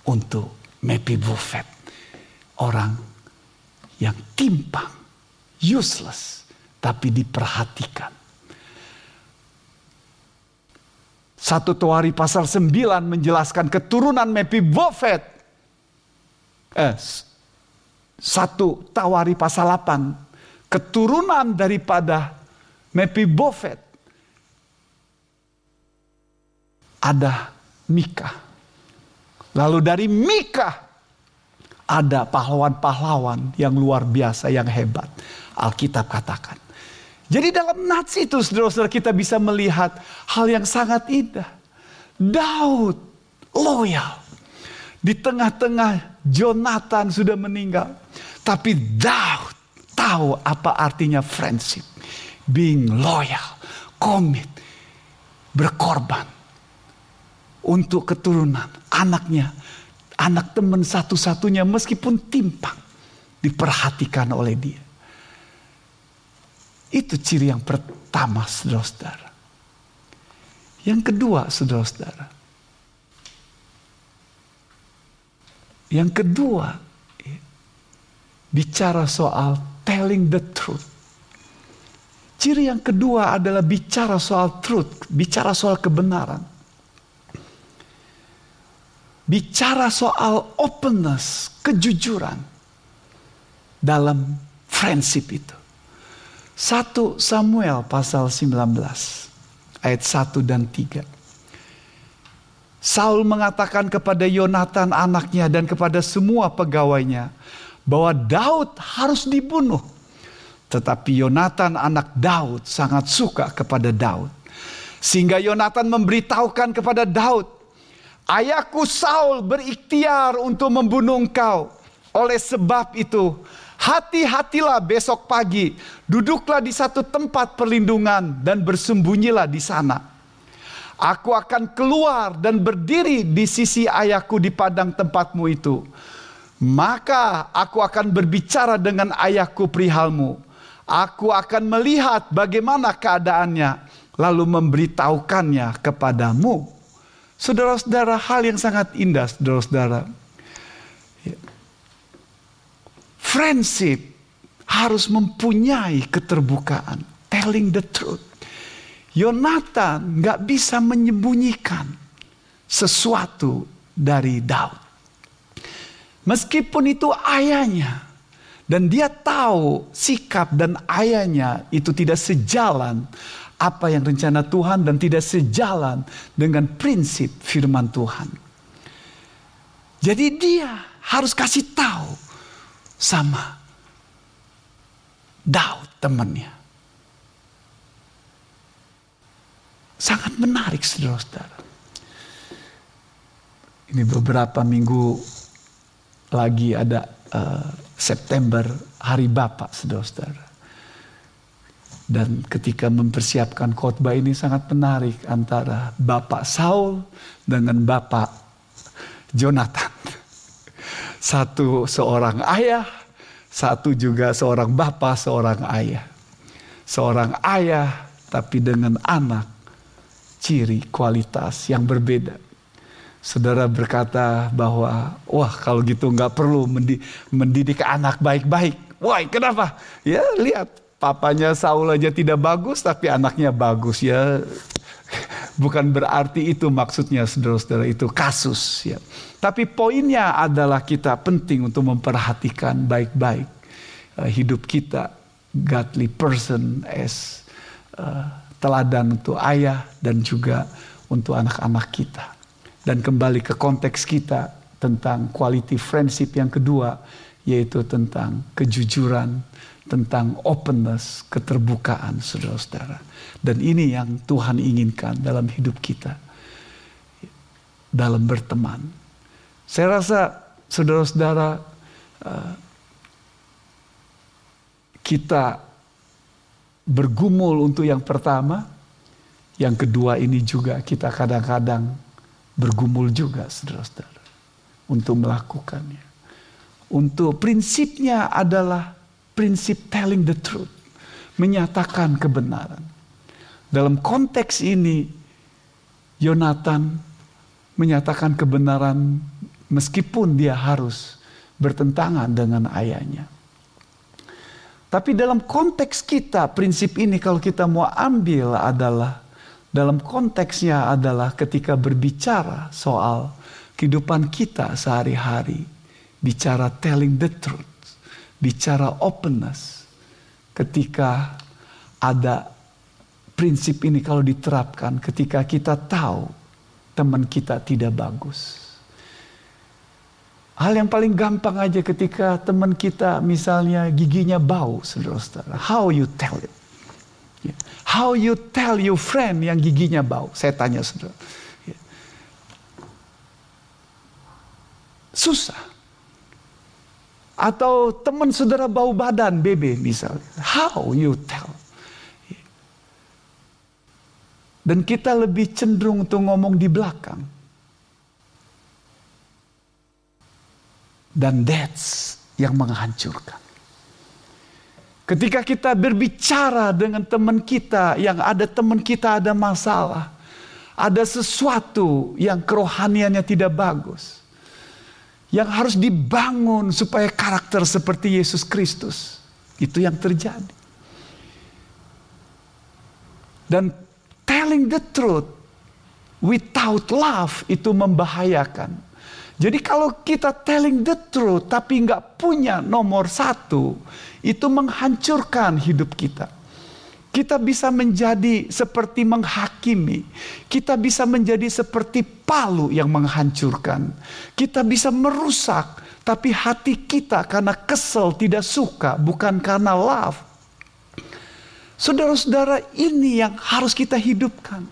[SPEAKER 1] untuk Mepibofet. Orang yang timpang, useless, tapi diperhatikan Satu Tuari pasal 9 menjelaskan keturunan Mepibofet. Eh, satu Tawari pasal 8. Keturunan daripada Mepibofet. Ada Mika. Lalu dari Mika ada pahlawan-pahlawan yang luar biasa, yang hebat. Alkitab katakan. Jadi dalam nats itu saudara-saudara kita bisa melihat hal yang sangat indah. Daud loyal. Di tengah-tengah Jonathan sudah meninggal. Tapi Daud tahu apa artinya friendship. Being loyal, komit, berkorban. Untuk keturunan anaknya. Anak teman satu-satunya meskipun timpang. Diperhatikan oleh dia. Itu ciri yang pertama, saudara-saudara. Yang kedua, saudara-saudara. Yang kedua, ya, bicara soal telling the truth. Ciri yang kedua adalah bicara soal truth, bicara soal kebenaran. Bicara soal openness, kejujuran dalam friendship itu. 1 Samuel pasal 19 ayat 1 dan 3. Saul mengatakan kepada Yonatan anaknya dan kepada semua pegawainya bahwa Daud harus dibunuh. Tetapi Yonatan anak Daud sangat suka kepada Daud. Sehingga Yonatan memberitahukan kepada Daud, Ayahku Saul berikhtiar untuk membunuh engkau. Oleh sebab itu, Hati-hatilah besok pagi, duduklah di satu tempat perlindungan dan bersembunyilah di sana. Aku akan keluar dan berdiri di sisi ayahku di padang tempatmu itu. Maka aku akan berbicara dengan ayahku perihalmu. Aku akan melihat bagaimana keadaannya, lalu memberitahukannya kepadamu. Saudara-saudara, hal yang sangat indah, saudara-saudara Friendship harus mempunyai keterbukaan. Telling the truth. Yonatan nggak bisa menyembunyikan sesuatu dari Daud. Meskipun itu ayahnya. Dan dia tahu sikap dan ayahnya itu tidak sejalan apa yang rencana Tuhan dan tidak sejalan dengan prinsip firman Tuhan. Jadi dia harus kasih tahu sama Daud temannya. Sangat menarik saudara-saudara. Ini beberapa minggu lagi ada uh, September Hari Bapak saudara-saudara. Dan ketika mempersiapkan khotbah ini sangat menarik antara Bapak Saul dengan Bapak Jonathan. Satu seorang ayah, satu juga seorang bapak, seorang ayah. Seorang ayah tapi dengan anak ciri kualitas yang berbeda. Saudara berkata bahwa wah kalau gitu nggak perlu mendidik anak baik-baik. Wah kenapa? Ya lihat papanya Saul aja tidak bagus tapi anaknya bagus ya. Bukan berarti itu maksudnya saudara-saudara itu kasus ya. Tapi poinnya adalah kita penting untuk memperhatikan baik-baik uh, hidup kita godly person as uh, teladan untuk ayah dan juga untuk anak-anak kita. Dan kembali ke konteks kita tentang quality friendship yang kedua yaitu tentang kejujuran tentang openness, keterbukaan saudara-saudara. Dan ini yang Tuhan inginkan dalam hidup kita. Dalam berteman. Saya rasa saudara-saudara uh, kita bergumul untuk yang pertama. Yang kedua ini juga kita kadang-kadang bergumul juga saudara-saudara. Untuk melakukannya. Untuk prinsipnya adalah prinsip telling the truth, menyatakan kebenaran. Dalam konteks ini, Yonatan menyatakan kebenaran meskipun dia harus bertentangan dengan ayahnya. Tapi dalam konteks kita, prinsip ini kalau kita mau ambil adalah dalam konteksnya adalah ketika berbicara soal kehidupan kita sehari-hari, bicara telling the truth bicara openness ketika ada prinsip ini kalau diterapkan ketika kita tahu teman kita tidak bagus. Hal yang paling gampang aja ketika teman kita misalnya giginya bau, saudara-saudara. How you tell it? Ya. How you tell your friend yang giginya bau? Saya tanya saudara. Ya. Susah. Atau teman saudara bau badan, bebe misalnya. How you tell? Dan kita lebih cenderung untuk ngomong di belakang. Dan that's yang menghancurkan. Ketika kita berbicara dengan teman kita yang ada teman kita ada masalah. Ada sesuatu yang kerohaniannya tidak bagus yang harus dibangun supaya karakter seperti Yesus Kristus. Itu yang terjadi. Dan telling the truth without love itu membahayakan. Jadi kalau kita telling the truth tapi nggak punya nomor satu, itu menghancurkan hidup kita. Kita bisa menjadi seperti menghakimi. Kita bisa menjadi seperti palu yang menghancurkan. Kita bisa merusak. Tapi hati kita karena kesel tidak suka. Bukan karena love. Saudara-saudara ini yang harus kita hidupkan.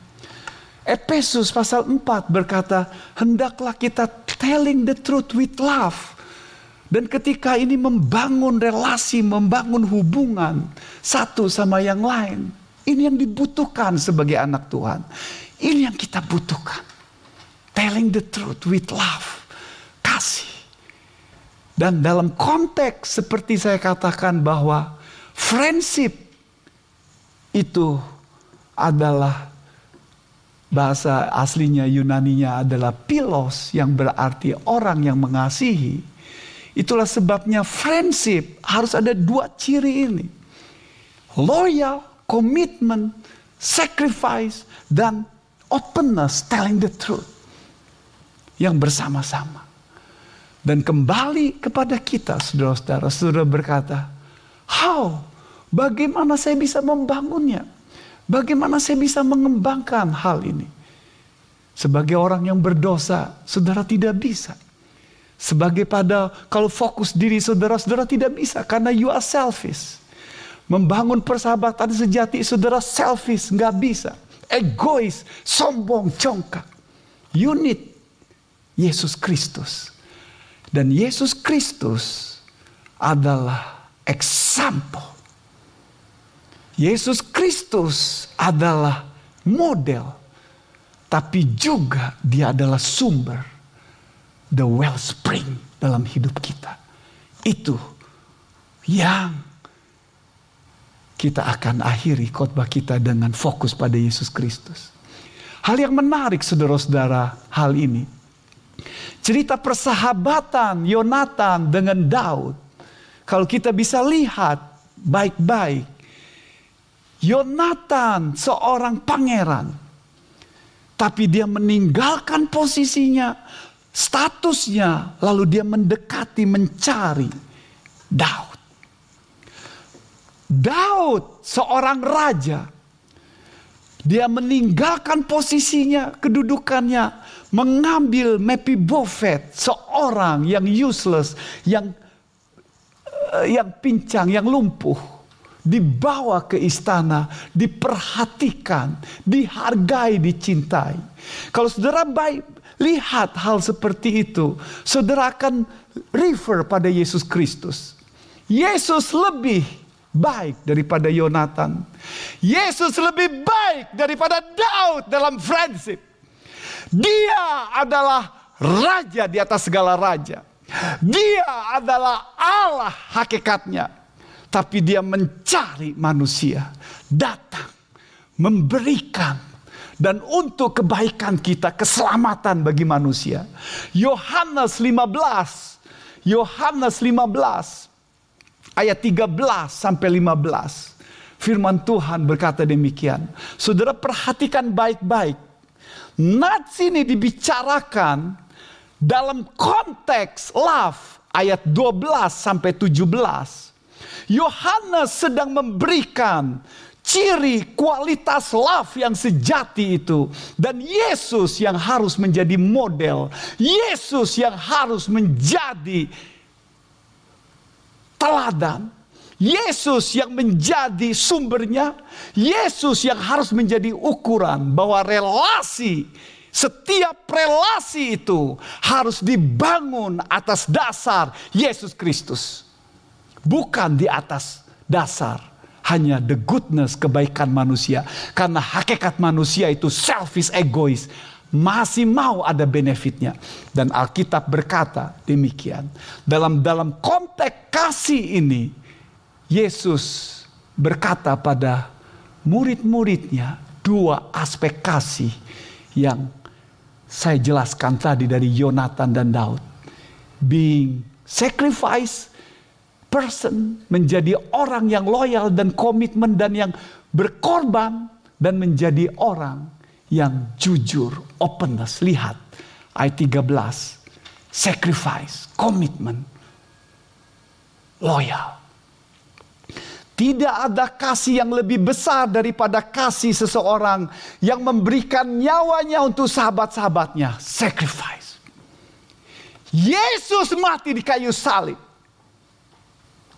[SPEAKER 1] Efesus pasal 4 berkata, hendaklah kita telling the truth with love. Dan ketika ini membangun relasi, membangun hubungan satu sama yang lain. Ini yang dibutuhkan sebagai anak Tuhan. Ini yang kita butuhkan. Telling the truth with love. Kasih. Dan dalam konteks seperti saya katakan bahwa friendship itu adalah bahasa aslinya Yunaninya adalah pilos yang berarti orang yang mengasihi Itulah sebabnya friendship harus ada dua ciri ini. Loyal, commitment, sacrifice, dan openness, telling the truth. Yang bersama-sama. Dan kembali kepada kita, saudara-saudara. Saudara berkata, how? Bagaimana saya bisa membangunnya? Bagaimana saya bisa mengembangkan hal ini? Sebagai orang yang berdosa, saudara tidak bisa. Sebagai pada kalau fokus diri saudara-saudara tidak bisa karena you are selfish. Membangun persahabatan sejati saudara selfish nggak bisa. Egois, sombong, congkak. You need Yesus Kristus. Dan Yesus Kristus adalah example. Yesus Kristus adalah model. Tapi juga dia adalah sumber the wellspring dalam hidup kita. Itu yang kita akan akhiri khotbah kita dengan fokus pada Yesus Kristus. Hal yang menarik saudara-saudara hal ini. Cerita persahabatan Yonatan dengan Daud. Kalau kita bisa lihat baik-baik. Yonatan seorang pangeran. Tapi dia meninggalkan posisinya statusnya, lalu dia mendekati, mencari Daud. Daud, seorang raja, dia meninggalkan posisinya, kedudukannya, mengambil Mepibofet, seorang yang useless, yang uh, yang pincang, yang lumpuh, dibawa ke istana, diperhatikan, dihargai, dicintai. Kalau saudara baik lihat hal seperti itu, saudara akan refer pada Yesus Kristus. Yesus lebih baik daripada Yonatan. Yesus lebih baik daripada Daud dalam friendship. Dia adalah raja di atas segala raja. Dia adalah Allah hakikatnya. Tapi dia mencari manusia. Datang. Memberikan dan untuk kebaikan kita, keselamatan bagi manusia. Yohanes 15, Yohanes 15 ayat 13 sampai 15. Firman Tuhan berkata demikian. Saudara perhatikan baik-baik. Nats ini dibicarakan dalam konteks love ayat 12 sampai 17. Yohanes sedang memberikan ciri kualitas love yang sejati itu. Dan Yesus yang harus menjadi model. Yesus yang harus menjadi teladan. Yesus yang menjadi sumbernya. Yesus yang harus menjadi ukuran bahwa relasi setiap relasi itu harus dibangun atas dasar Yesus Kristus, bukan di atas dasar hanya the goodness kebaikan manusia. Karena hakikat manusia itu selfish egois. Masih mau ada benefitnya. Dan Alkitab berkata demikian. Dalam dalam konteks kasih ini. Yesus berkata pada murid-muridnya. Dua aspek kasih yang saya jelaskan tadi dari Yonatan dan Daud. Being sacrifice person, menjadi orang yang loyal dan komitmen dan yang berkorban dan menjadi orang yang jujur, openness. Lihat ayat 13. Sacrifice, komitmen, loyal. Tidak ada kasih yang lebih besar daripada kasih seseorang yang memberikan nyawanya untuk sahabat-sahabatnya. Sacrifice. Yesus mati di kayu salib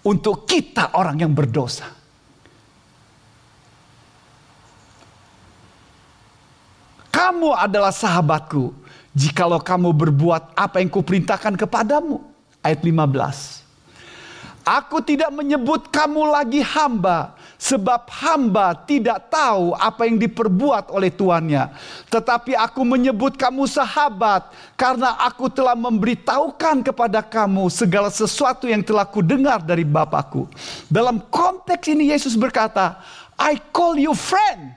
[SPEAKER 1] untuk kita orang yang berdosa. Kamu adalah sahabatku jikalau kamu berbuat apa yang kuperintahkan kepadamu. Ayat 15. Aku tidak menyebut kamu lagi hamba, sebab hamba tidak tahu apa yang diperbuat oleh tuannya. Tetapi aku menyebut kamu sahabat, karena aku telah memberitahukan kepada kamu segala sesuatu yang telah kudengar dari Bapakku. Dalam konteks ini Yesus berkata, I call you friend.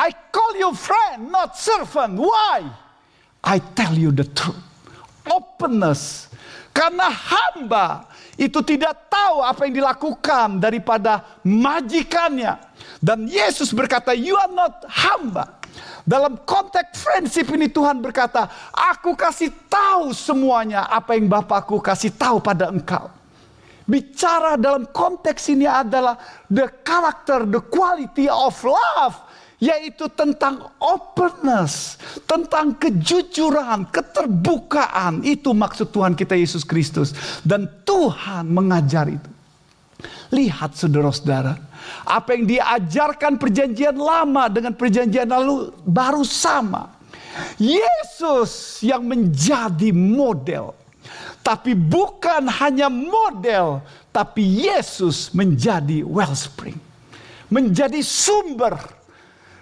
[SPEAKER 1] I call you friend, not servant. Why? I tell you the truth. Openness karena hamba itu tidak tahu apa yang dilakukan daripada majikannya. Dan Yesus berkata, you are not hamba. Dalam konteks friendship ini Tuhan berkata, aku kasih tahu semuanya apa yang Bapakku kasih tahu pada engkau. Bicara dalam konteks ini adalah the character, the quality of love yaitu tentang openness, tentang kejujuran, keterbukaan. Itu maksud Tuhan kita Yesus Kristus, dan Tuhan mengajar itu. Lihat saudara-saudara, apa yang diajarkan perjanjian lama dengan perjanjian lalu baru sama. Yesus yang menjadi model. Tapi bukan hanya model, tapi Yesus menjadi wellspring. Menjadi sumber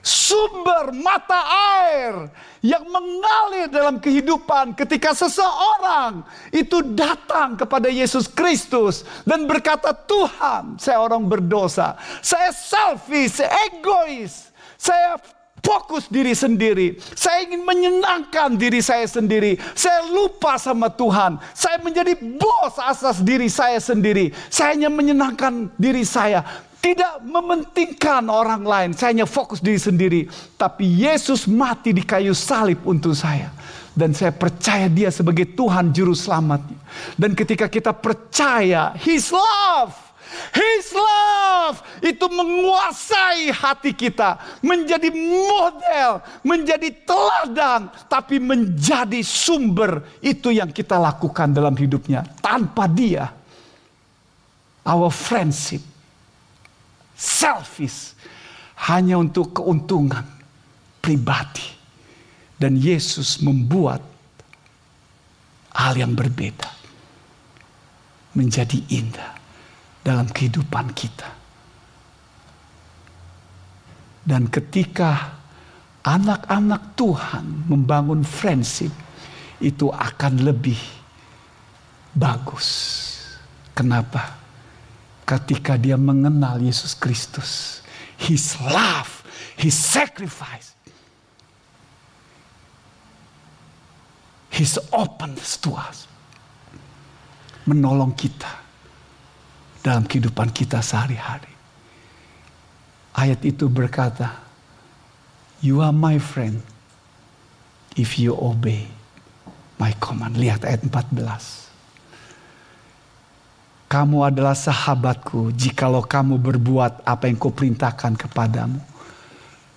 [SPEAKER 1] sumber mata air yang mengalir dalam kehidupan ketika seseorang itu datang kepada Yesus Kristus dan berkata, "Tuhan, saya orang berdosa. Saya selfish, saya egois. Saya fokus diri sendiri. Saya ingin menyenangkan diri saya sendiri. Saya lupa sama Tuhan. Saya menjadi bos asas diri saya sendiri. Saya hanya menyenangkan diri saya tidak mementingkan orang lain. Saya hanya fokus diri sendiri. Tapi Yesus mati di kayu salib untuk saya. Dan saya percaya dia sebagai Tuhan Juru Selamatnya. Dan ketika kita percaya His love. His love itu menguasai hati kita. Menjadi model. Menjadi teladan. Tapi menjadi sumber. Itu yang kita lakukan dalam hidupnya. Tanpa dia. Our friendship selfish, hanya untuk keuntungan pribadi. Dan Yesus membuat hal yang berbeda menjadi indah dalam kehidupan kita. Dan ketika anak-anak Tuhan membangun friendship, itu akan lebih bagus. Kenapa? Ketika dia mengenal Yesus Kristus. His love, His sacrifice, His openness to us. Menolong kita dalam kehidupan kita sehari-hari. Ayat itu berkata, You are my friend if you obey my command. Lihat ayat 14 kamu adalah sahabatku jikalau kamu berbuat apa yang kuperintahkan kepadamu.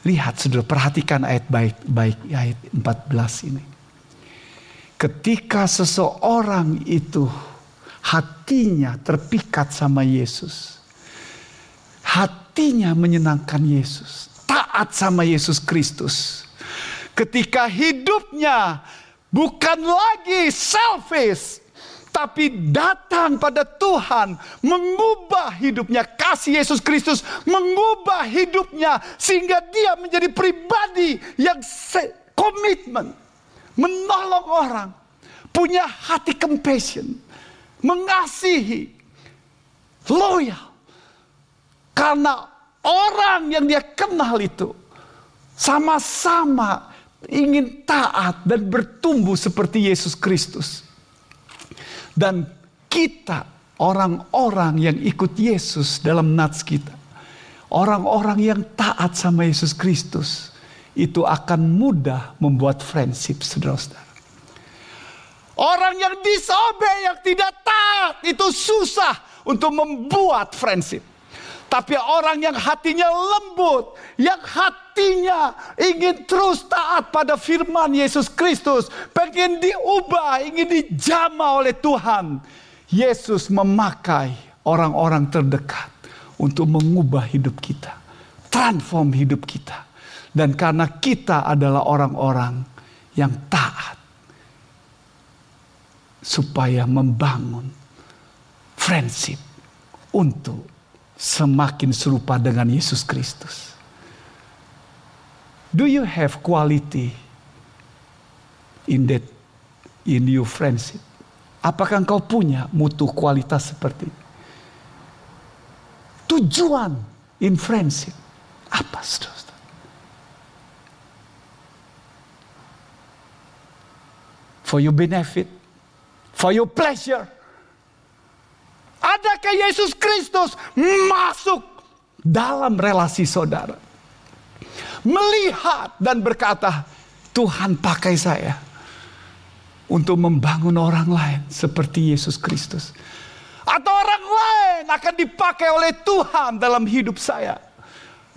[SPEAKER 1] Lihat saudara, perhatikan ayat baik-baik ayat 14 ini. Ketika seseorang itu hatinya terpikat sama Yesus. Hatinya menyenangkan Yesus. Taat sama Yesus Kristus. Ketika hidupnya bukan lagi selfish tapi datang pada Tuhan, mengubah hidupnya. Kasih Yesus Kristus mengubah hidupnya sehingga dia menjadi pribadi yang komitmen, menolong orang, punya hati compassion, mengasihi, loyal. Karena orang yang dia kenal itu sama-sama ingin taat dan bertumbuh seperti Yesus Kristus. Dan kita orang-orang yang ikut Yesus dalam nats kita. Orang-orang yang taat sama Yesus Kristus. Itu akan mudah membuat friendship saudara-saudara. Orang yang disobey, yang tidak taat. Itu susah untuk membuat friendship. Tapi orang yang hatinya lembut, yang hatinya ingin terus taat pada firman Yesus Kristus, pengen diubah, ingin dijama oleh Tuhan. Yesus memakai orang-orang terdekat untuk mengubah hidup kita, transform hidup kita. Dan karena kita adalah orang-orang yang taat supaya membangun friendship untuk semakin serupa dengan Yesus Kristus. Do you have quality in that in your friendship? Apakah engkau punya mutu kualitas seperti ini? Tujuan in friendship apa saudara? For your benefit, for your pleasure, Adakah Yesus Kristus masuk dalam relasi saudara? Melihat dan berkata, Tuhan pakai saya untuk membangun orang lain seperti Yesus Kristus. Atau orang lain akan dipakai oleh Tuhan dalam hidup saya.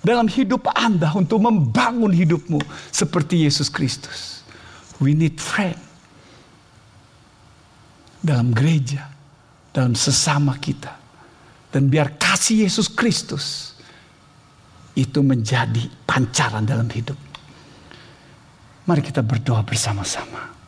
[SPEAKER 1] dalam hidup Anda untuk membangun hidupmu seperti Yesus Kristus. We need friend. Dalam gereja, dalam sesama kita. Dan biar kasih Yesus Kristus itu menjadi pancaran dalam hidup. Mari kita berdoa bersama-sama.